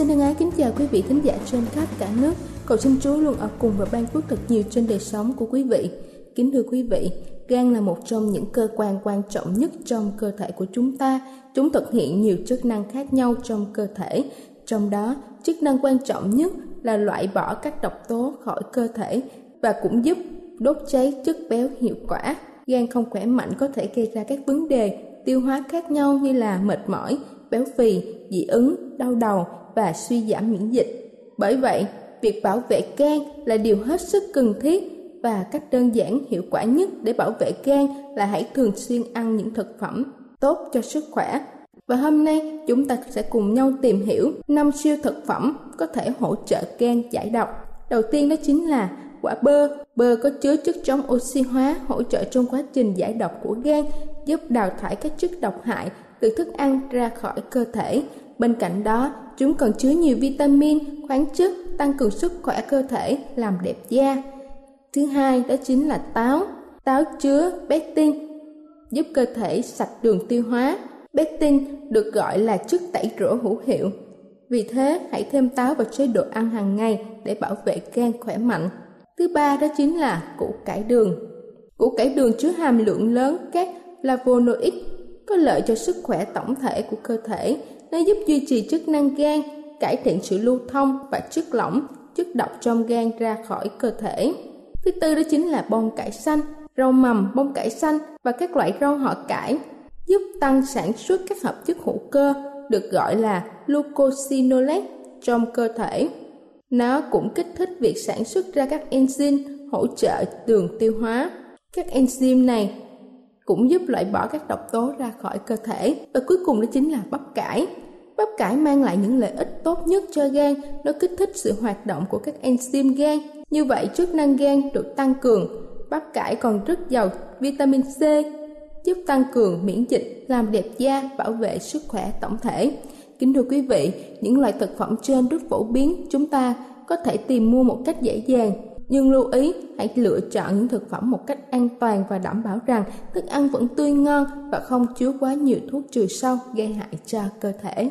Xin thân ái kính chào quý vị thính giả trên khắp cả nước. Cầu xin Chúa luôn ở cùng và ban phước thật nhiều trên đời sống của quý vị. Kính thưa quý vị, gan là một trong những cơ quan quan trọng nhất trong cơ thể của chúng ta. Chúng thực hiện nhiều chức năng khác nhau trong cơ thể. Trong đó, chức năng quan trọng nhất là loại bỏ các độc tố khỏi cơ thể và cũng giúp đốt cháy chất béo hiệu quả. Gan không khỏe mạnh có thể gây ra các vấn đề tiêu hóa khác nhau như là mệt mỏi, béo phì, dị ứng, đau đầu và suy giảm miễn dịch. Bởi vậy, việc bảo vệ gan là điều hết sức cần thiết và cách đơn giản hiệu quả nhất để bảo vệ gan là hãy thường xuyên ăn những thực phẩm tốt cho sức khỏe. Và hôm nay chúng ta sẽ cùng nhau tìm hiểu năm siêu thực phẩm có thể hỗ trợ gan giải độc. Đầu tiên đó chính là quả bơ. Bơ có chứa chất chống oxy hóa hỗ trợ trong quá trình giải độc của gan, giúp đào thải các chất độc hại từ thức ăn ra khỏi cơ thể. Bên cạnh đó, chúng còn chứa nhiều vitamin, khoáng chất, tăng cường sức khỏe cơ thể, làm đẹp da. Thứ hai đó chính là táo. Táo chứa pectin, giúp cơ thể sạch đường tiêu hóa. Pectin được gọi là chất tẩy rửa hữu hiệu. Vì thế, hãy thêm táo vào chế độ ăn hàng ngày để bảo vệ gan khỏe mạnh. Thứ ba đó chính là củ cải đường. Củ cải đường chứa hàm lượng lớn các flavonoid có lợi cho sức khỏe tổng thể của cơ thể. Nó giúp duy trì chức năng gan, cải thiện sự lưu thông và chất lỏng, chất độc trong gan ra khỏi cơ thể. Thứ tư đó chính là bông cải xanh, rau mầm, bông cải xanh và các loại rau họ cải giúp tăng sản xuất các hợp chất hữu cơ được gọi là glucosinolate trong cơ thể. Nó cũng kích thích việc sản xuất ra các enzyme hỗ trợ đường tiêu hóa. Các enzyme này cũng giúp loại bỏ các độc tố ra khỏi cơ thể. Và cuối cùng đó chính là bắp cải. Bắp cải mang lại những lợi ích tốt nhất cho gan, nó kích thích sự hoạt động của các enzyme gan. Như vậy, chức năng gan được tăng cường. Bắp cải còn rất giàu vitamin C, giúp tăng cường miễn dịch, làm đẹp da, bảo vệ sức khỏe tổng thể. Kính thưa quý vị, những loại thực phẩm trên rất phổ biến, chúng ta có thể tìm mua một cách dễ dàng. Nhưng lưu ý, hãy lựa chọn những thực phẩm một cách an toàn và đảm bảo rằng thức ăn vẫn tươi ngon và không chứa quá nhiều thuốc trừ sâu gây hại cho cơ thể.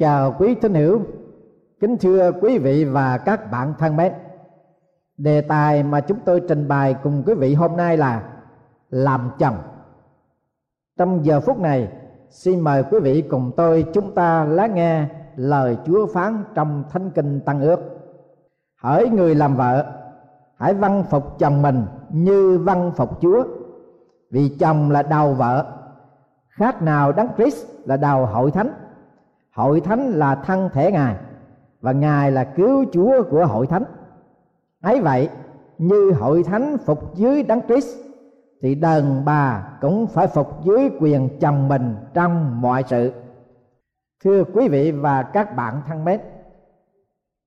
Chào quý thính hữu, kính thưa quý vị và các bạn thân mến. Đề tài mà chúng tôi trình bày cùng quý vị hôm nay là làm chồng. Trong giờ phút này, xin mời quý vị cùng tôi chúng ta lắng nghe lời Chúa phán trong Thánh Kinh Tăng Ước. Hỡi người làm vợ, hãy văn phục chồng mình như văn phục Chúa, vì chồng là đầu vợ, khác nào đấng Christ là đầu hội thánh hội thánh là thân thể ngài, và ngài là cứu chúa của hội thánh. Ấy vậy, như hội thánh phục dưới đấng Christ, thì đàn bà cũng phải phục dưới quyền chồng mình trong mọi sự. Thưa quý vị và các bạn thân mến,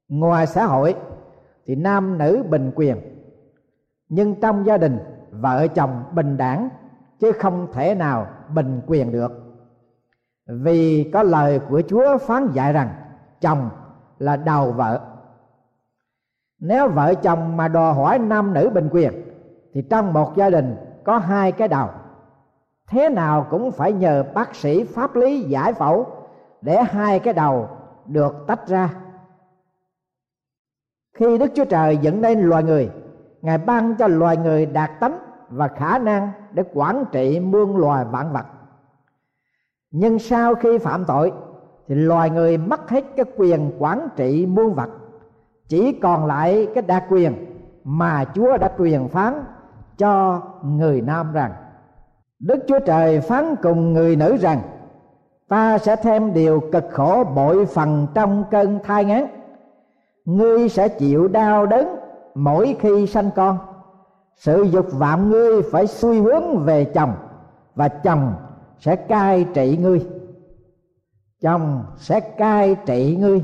ngoài xã hội thì nam nữ bình quyền, nhưng trong gia đình vợ chồng bình đẳng, chứ không thể nào bình quyền được vì có lời của chúa phán dạy rằng, chồng là đầu vợ. Nếu vợ chồng mà đòi hỏi nam nữ bình quyền, thì trong một gia đình có hai cái đầu. Thế nào cũng phải nhờ bác sĩ pháp lý giải phẫu để hai cái đầu được tách ra. Khi đức chúa trời dẫn nên loài người, ngài ban cho loài người đạt tánh và khả năng để quản trị muôn loài vạn vật nhưng sau khi phạm tội, thì loài người mất hết cái quyền quản trị muôn vật. Chỉ còn lại cái đặc quyền mà chúa đã truyền phán cho người nam rằng, đức chúa trời phán cùng người nữ rằng, ta sẽ thêm điều cực khổ bội phần trong cơn thai ngán. Ngươi sẽ chịu đau đớn mỗi khi sanh con. Sự dục vọng ngươi phải suy hướng về chồng và chồng sẽ cai trị ngươi. Chồng sẽ cai trị ngươi.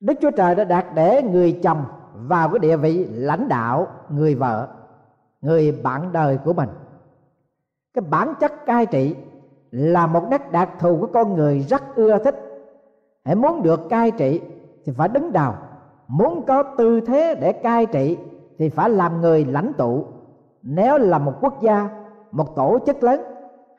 Đức chúa trời đã đặt để người chồng vào cái địa vị lãnh đạo người vợ, người bạn đời của mình. Cái bản chất cai trị là một nét đặc thù của con người rất ưa thích. Hãy muốn được cai trị thì phải đứng đầu. Muốn có tư thế để cai trị thì phải làm người lãnh tụ. Nếu là một quốc gia, một tổ chức lớn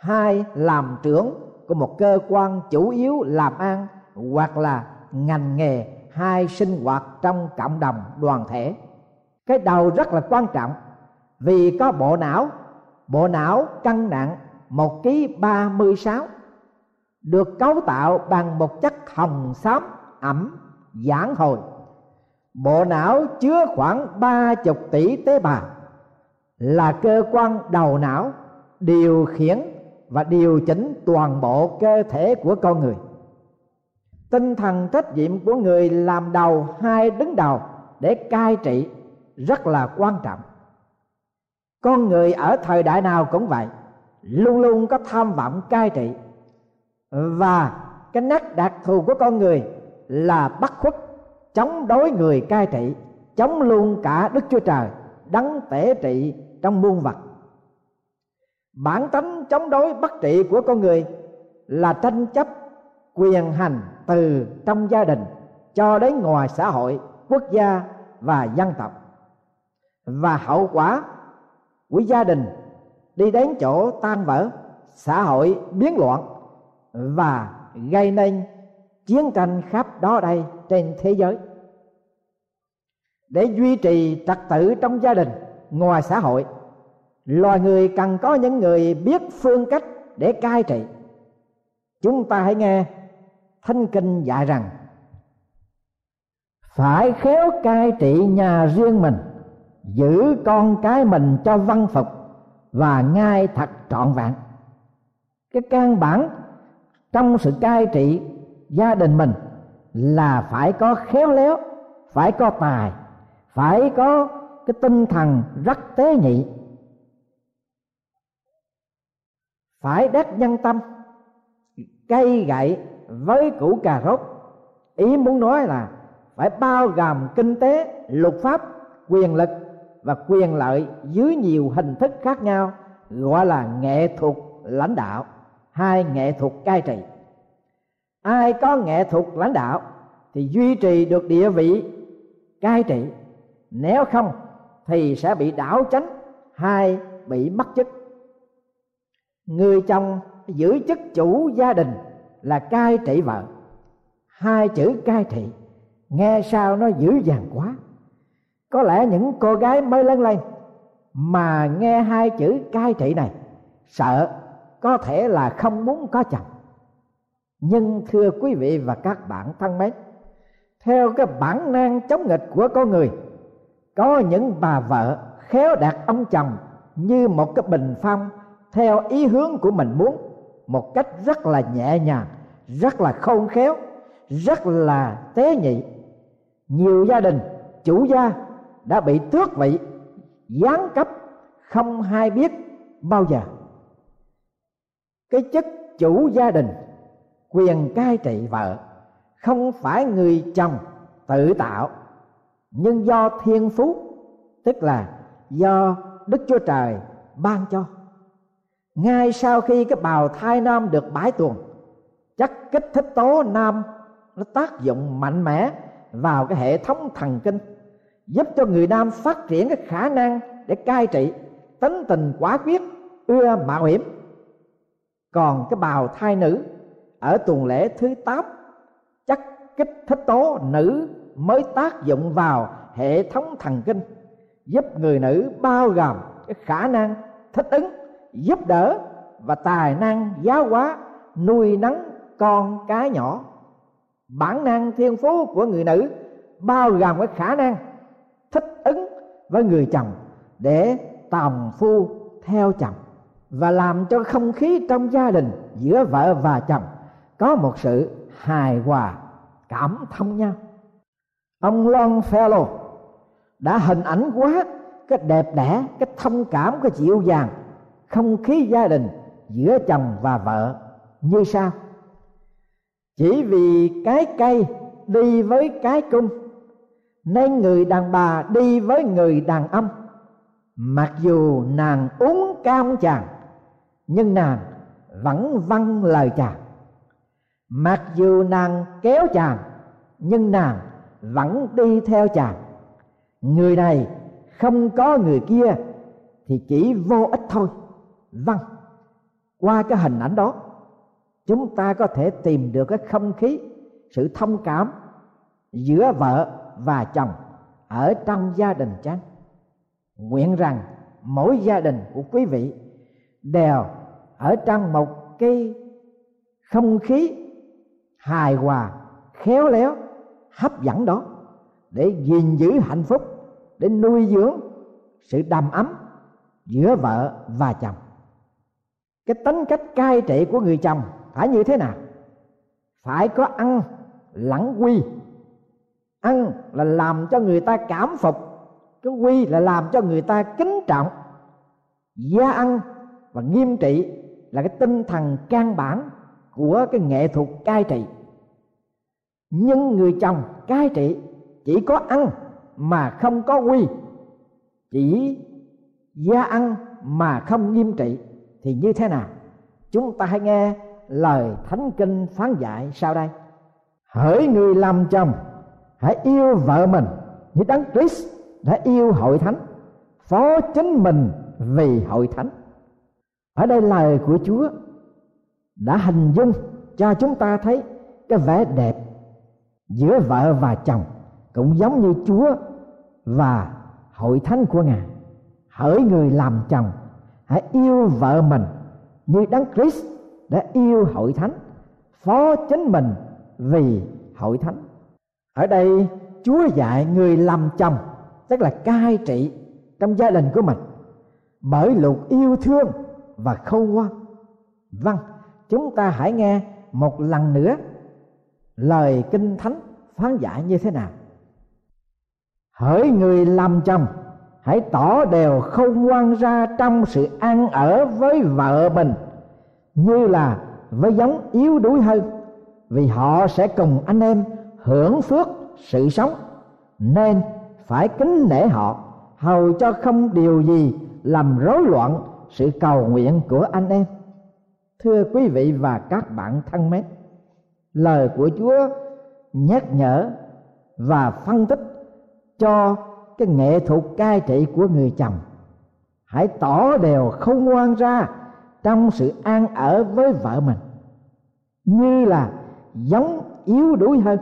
hai làm trưởng của một cơ quan chủ yếu làm ăn hoặc là ngành nghề hay sinh hoạt trong cộng đồng đoàn thể. Cái đầu rất là quan trọng, vì có bộ não bộ não cân nặng một ký ba mươi sáu, được cấu tạo bằng một chất hồng xám ẩm, giãn hồi. Bộ não chứa khoảng ba chục tỷ tế bào, là cơ quan đầu não điều khiển và điều chỉnh toàn bộ cơ thể của con người. Tinh thần trách nhiệm của người làm đầu hai đứng đầu để cai trị rất là quan trọng. Con người ở thời đại nào cũng vậy, luôn luôn có tham vọng cai trị. Và cái nét đặc thù của con người là bắt khuất, chống đối người cai trị, chống luôn cả đức chúa trời, đấng tể trị trong muôn vật bản tánh chống đối bất trị của con người là tranh chấp, quyền hành từ trong gia đình cho đến ngoài xã hội, quốc gia và dân tộc. Và hậu quả của gia đình đi đến chỗ tan vỡ, xã hội biến loạn và gây nên chiến tranh khắp đó đây trên thế giới. Để duy trì trật tự trong gia đình, ngoài xã hội loài người cần có những người biết phương cách để cai trị. Chúng ta hãy nghe thanh kinh dạy rằng, phải khéo cai trị nhà riêng mình, giữ con cái mình cho văn phục và ngay thật trọn vẹn. Cái căn bản trong sự cai trị gia đình mình là phải có khéo léo, phải có tài, phải có cái tinh thần rất tế nhị. Phải đắc nhân tâm. Cây gậy với củ cà rốt. Ý muốn nói là phải bao gồm kinh tế, luật pháp, quyền lực và quyền lợi dưới nhiều hình thức khác nhau, gọi là nghệ thuật lãnh đạo. Hay nghệ thuật cai trị. Ai có nghệ thuật lãnh đạo thì duy trì được địa vị cai trị. Nếu không thì sẽ bị đảo chánh hay bị mất chức người chồng giữ chức chủ gia đình là cai trị vợ. Hai chữ cai trị, nghe sao nó dữ dằn quá. Có lẽ những cô gái mới lớn lên mà nghe hai chữ cai trị này, sợ có thể là không muốn có chồng. Nhưng thưa quý vị và các bạn thân mến, theo cái bản năng chống nghịch của con người, có những bà vợ khéo đạt ông chồng như một cái bình phong theo ý hướng của mình muốn, một cách rất là nhẹ nhàng, rất là khôn khéo, rất là tế nhị. Nhiều gia đình, chủ gia đã bị tước vị, giáng cấp, không hay biết bao giờ. Cái chức chủ gia đình, quyền cai trị vợ, không phải người chồng tự tạo, nhưng do thiên phú, tức là do đức chúa trời ban cho ngay sau khi cái bào thai nam được bãi tuần chất kích thích tố nam nó tác dụng mạnh mẽ vào cái hệ thống thần kinh, giúp cho người nam phát triển cái khả năng để cai trị tính tình quả quyết, ưa mạo hiểm. Còn cái bào thai nữ, ở tuần lễ thứ 8 chất kích thích tố nữ mới tác dụng vào hệ thống thần kinh, giúp người nữ bao gồm cái khả năng thích ứng giúp đỡ và tài năng, giáo hóa, nuôi nấng con cái nhỏ. Bản năng thiên phú của người nữ bao gồm cái khả năng, thích ứng với người chồng để tòng phu theo chồng và làm cho không khí trong gia đình giữa vợ và chồng có một sự hài hòa, cảm thông nhau. Ông Longfellow đã hình ảnh quá cái đẹp đẽ cái thông cảm cái dịu dàng không khí gia đình giữa chồng và vợ. Như sau. Chỉ vì cái cây đi với cái cung, nên người đàn bà đi với người đàn ông. Mặc dù nàng uống cam chàng, nhưng nàng vẫn vâng lời chàng. Mặc dù nàng kéo chàng, nhưng nàng vẫn đi theo chàng. Người này không có người kia thì chỉ vô ích thôi vâng qua cái hình ảnh đó, chúng ta có thể tìm được cái không khí, sự thông cảm giữa vợ và chồng ở trong gia đình chán nguyện rằng mỗi gia đình của quý vị đều ở trong một cái không khí hài hòa, khéo léo, hấp dẫn đó để gìn giữ hạnh phúc, để nuôi dưỡng sự đầm ấm giữa vợ và chồng cái tính cách cai trị của người chồng phải như thế nào? Phải có ăn lẫn quy. Ăn là làm cho người ta cảm phục, cái quy là làm cho người ta kính trọng. Gia ăn và nghiêm trị là cái tinh thần căn bản của cái nghệ thuật cai trị. Nhưng người chồng cai trị chỉ có ăn mà không có quy, chỉ gia ăn mà không nghiêm trị thì như thế nào? Chúng ta hãy nghe lời thánh kinh phán dạy sau đây. Hỡi người làm chồng hãy yêu vợ mình như đấng Christ đã yêu hội thánh phó chính mình vì hội thánh. Ở đây lời của Chúa đã hình dung cho chúng ta thấy cái vẻ đẹp giữa vợ và chồng cũng giống như Chúa và hội thánh của Ngài. Hỡi người làm chồng, hãy yêu vợ mình như Đấng Christ đã yêu hội thánh, phó chính mình vì hội thánh. Ở đây Chúa dạy người làm chồng tức là cai trị trong gia đình của mình bởi luật yêu thương và khôn ngoan. Vâng, chúng ta hãy nghe một lần nữa lời kinh thánh phán giải như thế nào hỡi người làm chồng hãy tỏ đều không ngoan ra trong sự ăn ở với vợ mình. Như là với giống yếu đuối hơn, vì họ sẽ cùng anh em hưởng phước sự sống. Nên phải kính nể họ, hầu cho không điều gì làm rối loạn sự cầu nguyện của anh em. Thưa quý vị và các bạn thân mến, lời của chúa nhắc nhở và phân tích cho cái nghệ thuật cai trị của người chồng. Hãy tỏ đều không ngoan ra trong sự an ở với vợ mình. Như là giống yếu đuối hơn.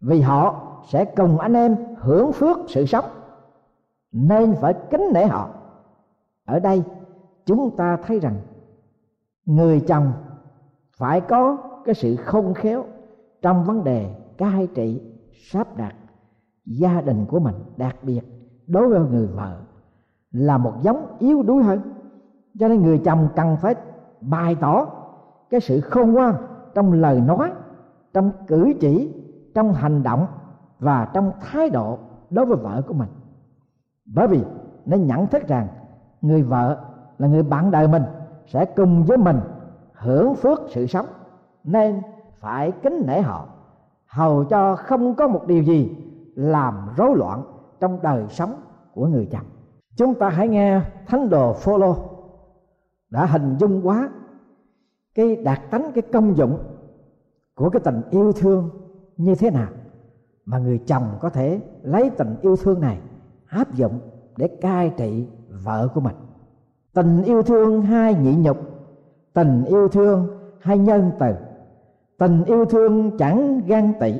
Vì họ sẽ cùng anh em hưởng phước sự sống. Nên phải kính nể họ. Ở đây, chúng ta thấy rằng, người chồng phải có cái sự không khéo trong vấn đề cai trị sắp đặt gia đình của mình, đặc biệt đối với người vợ, là một giống yếu đuối hơn. Cho nên người chồng cần phải bày tỏ cái sự khôn ngoan trong lời nói, trong cử chỉ, trong hành động và trong thái độ đối với vợ của mình. Bởi vì nó nhận thức rằng người vợ là người bạn đời mình, sẽ cùng với mình hưởng phước sự sống. Nên phải kính nể họ, hầu cho không có một điều gì làm rối loạn trong đời sống của người chồng chúng ta hãy nghe thánh đồ Phaolô đã hình dung quá cái đạt tánh, cái công dụng của cái tình yêu thương như thế nào mà người chồng có thể lấy tình yêu thương này áp dụng để cai trị vợ của mình. Tình yêu thương hai nhị nhục, tình yêu thương hai nhân từ, tình yêu thương chẳng gan tị,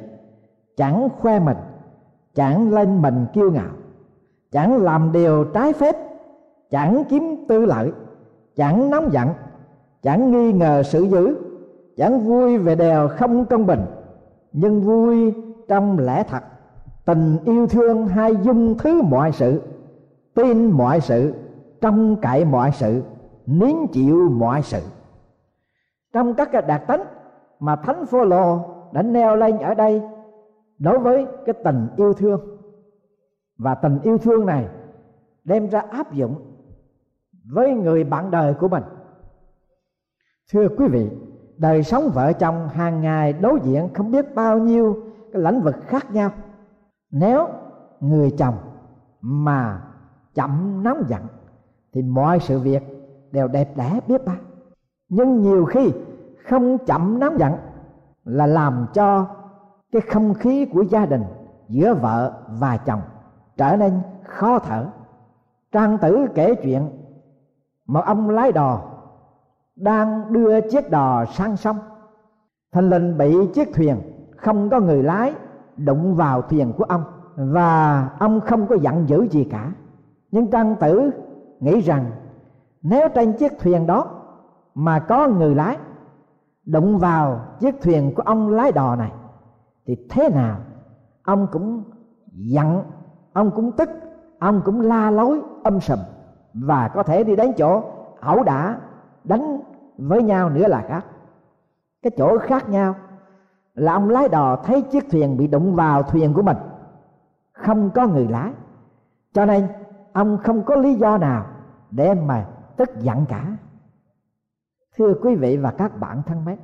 chẳng khoe mình chẳng lên mình kiêu ngạo, chẳng làm điều trái phép, chẳng kiếm tư lợi, chẳng nóng giận, chẳng nghi ngờ sự dữ, chẳng vui về đèo không công bình, nhưng vui trong lẽ thật. Tình yêu thương hay dung thứ mọi sự, tin mọi sự trong cậy mọi sự, nín chịu mọi sự. Trong các cái đặc tính mà thánh phaolô đã neo lên ở đây đối với cái tình yêu thương. Và tình yêu thương này đem ra áp dụng với người bạn đời của mình. Thưa quý vị, đời sống vợ chồng hàng ngày đối diện không biết bao nhiêu cái lĩnh vực khác nhau. Nếu người chồng mà chậm nóng giận thì mọi sự việc đều đẹp đẽ biết bao. Nhưng nhiều khi không chậm nóng giận là làm cho cái không khí của gia đình giữa vợ và chồng trở nên khó thở. Trang tử kể chuyện, một ông lái đò đang đưa chiếc đò sang sông. Thành linh bị chiếc thuyền không có người lái đụng vào thuyền của ông và ông không có giận dữ gì cả. Nhưng trang tử nghĩ rằng nếu trên chiếc thuyền đó mà có người lái đụng vào chiếc thuyền của ông lái đò này thì thế nào? Ông cũng giận, ông cũng tức, ông cũng la lối, âm sầm. Và có thể đi đến chỗ ẩu đả, đánh với nhau nữa là khác. Cái chỗ khác nhau là ông lái đò thấy chiếc thuyền bị đụng vào thuyền của mình. Không có người lái. Cho nên, ông không có lý do nào để mà tức giận cả. Thưa quý vị và các bạn thân mến,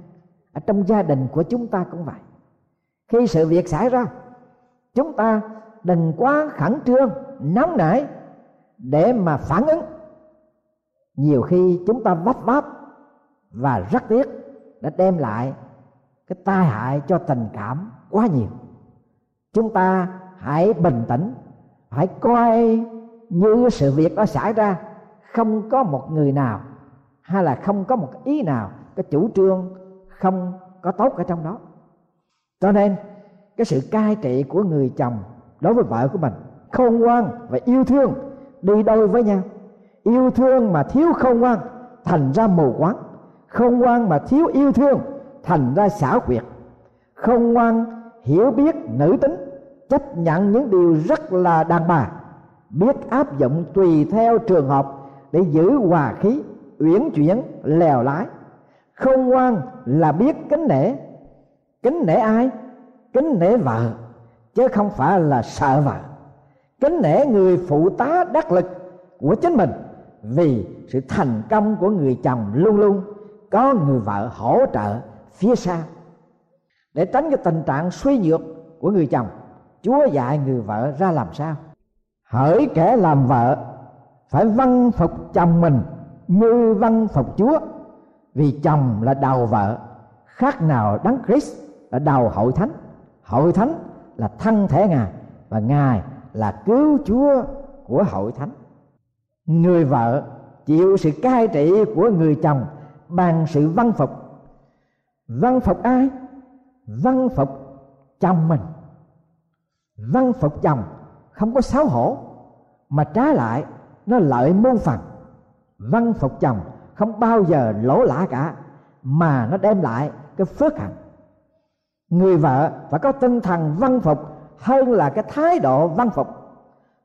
ở trong gia đình của chúng ta cũng vậy khi sự việc xảy ra, chúng ta đừng quá khẩn trương, nóng nảy để mà phản ứng. Nhiều khi chúng ta vấp váp và rất tiếc đã đem lại cái tai hại cho tình cảm quá nhiều. Chúng ta hãy bình tĩnh, hãy coi như sự việc đó xảy ra, không có một người nào hay là không có một ý nào, cái chủ trương không có tốt ở trong đó cho nên, cái sự cai trị của người chồng đối với vợ của mình khôn ngoan và yêu thương đi đôi với nhau. Yêu thương mà thiếu khôn ngoan thành ra mù quáng khôn ngoan mà thiếu yêu thương thành ra xảo quyệt. Khôn ngoan hiểu biết nữ tính, chấp nhận những điều rất là đàn bà, biết áp dụng tùy theo trường hợp để giữ hòa khí, uyển chuyển, lèo lái. Khôn ngoan là biết kính nể kính nể ai? Kính nể vợ, chứ không phải là sợ vợ. Kính nể người phụ tá đắc lực của chính mình, vì sự thành công của người chồng luôn luôn có người vợ hỗ trợ phía sau. Để tránh cái tình trạng suy nhược của người chồng, chúa dạy người vợ ra làm sao? Hỡi kẻ làm vợ, phải văn phục chồng mình như văn phục chúa. Vì chồng là đầu vợ, khác nào đấng Christ ở đầu hội thánh. Hội thánh là thân thể ngài và ngài là cứu chúa của hội thánh. Người vợ chịu sự cai trị của người chồng bằng sự văn phục. Văn phục ai? Văn phục chồng mình. Văn phục chồng không có xấu hổ, mà trái lại nó lợi muôn phần. Văn phục chồng không bao giờ lỗ lã cả, mà nó đem lại cái phước hạnh người vợ phải có tinh thần văn phục hơn là cái thái độ văn phục.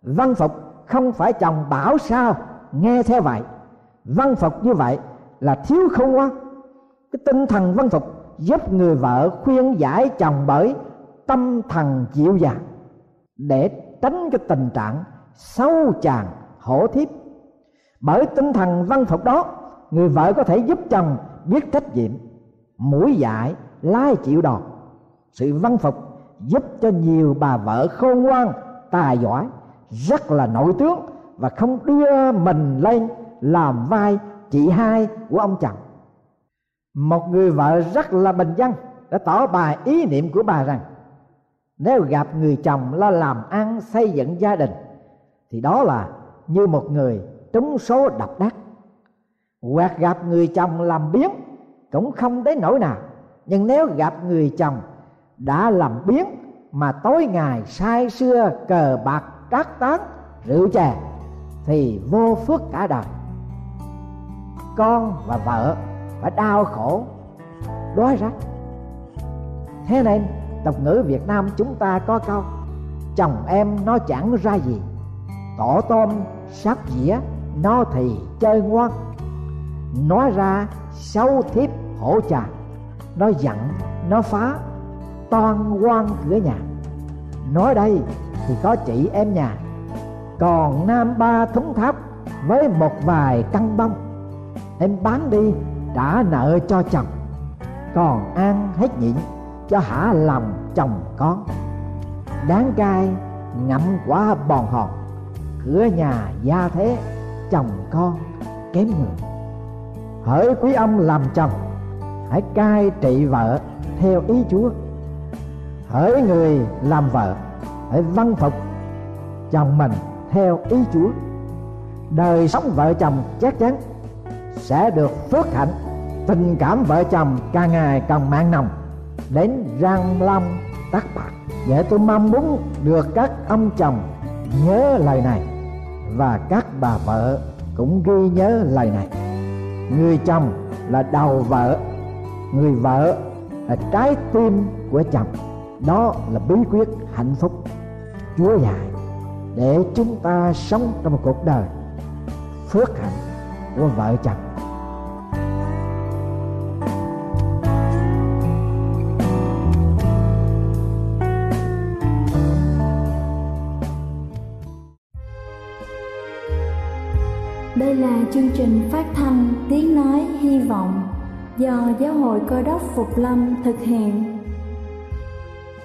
Văn phục không phải chồng bảo sao, nghe theo vậy. Văn phục như vậy là thiếu khôn ngoan. Cái tinh thần văn phục giúp người vợ khuyên giải chồng bởi tâm thần dịu dàng, để tránh cái tình trạng sâu chàng, hổ thiếp. Bởi tinh thần văn phục đó, người vợ có thể giúp chồng biết trách nhiệm, mũi dại lai chịu đòn sự văn phục giúp cho nhiều bà vợ khôn ngoan tài giỏi, rất là nội tướng và không đưa mình lên làm vai chị hai của ông chồng một người vợ rất là bình dân đã tỏ bài ý niệm của bà rằng, nếu gặp người chồng lo làm ăn xây dựng gia đình, thì đó là như một người trúng số độc đắc. Hoặc gặp người chồng làm biến cũng không đến nỗi nào, nhưng nếu gặp người chồng đã làm biến mà tối ngày say xưa cờ bạc trác tán rượu chè, thì vô phước cả đời. Con và vợ phải đau khổ, đói rách thế nên tục ngữ việt nam chúng ta có câu, chồng em nó chẳng ra gì tỏ tôm sắp dĩa nó thì chơi ngoan. Nói ra, xấu thiếp hổ trà nó giận, nó phá toan quan cửa nhà. Nói đây thì có chị em nhà. Còn nam ba thúng tháp với một vài căn bông. Em bán đi trả nợ cho chồng. Còn ăn hết nhịn cho hả lòng chồng con. Đáng cay ngậm quá bòn hòn. Cửa nhà gia thế, chồng con kém người. Hỡi quý ông làm chồng, hãy cai trị vợ theo ý chúa hỡi người làm vợ hãy văn phục, chồng mình theo ý chúa. Đời sống vợ chồng chắc chắn sẽ được phước hạnh, tình cảm vợ chồng càng ngày càng mặn nồng. Đến răng long tắc bạc, để tôi mong muốn được các ông chồng nhớ lời này và các bà vợ cũng ghi nhớ lời này. Người chồng là đầu vợ, người vợ là trái tim của chồng đó là bí quyết hạnh phúc chúa dạy để chúng ta sống trong một cuộc đời phước hạnh của vợ chồng Đây là chương trình phát thanh Tiếng Nói Hy Vọng do Giáo hội Cơ đốc Phục Lâm thực hiện.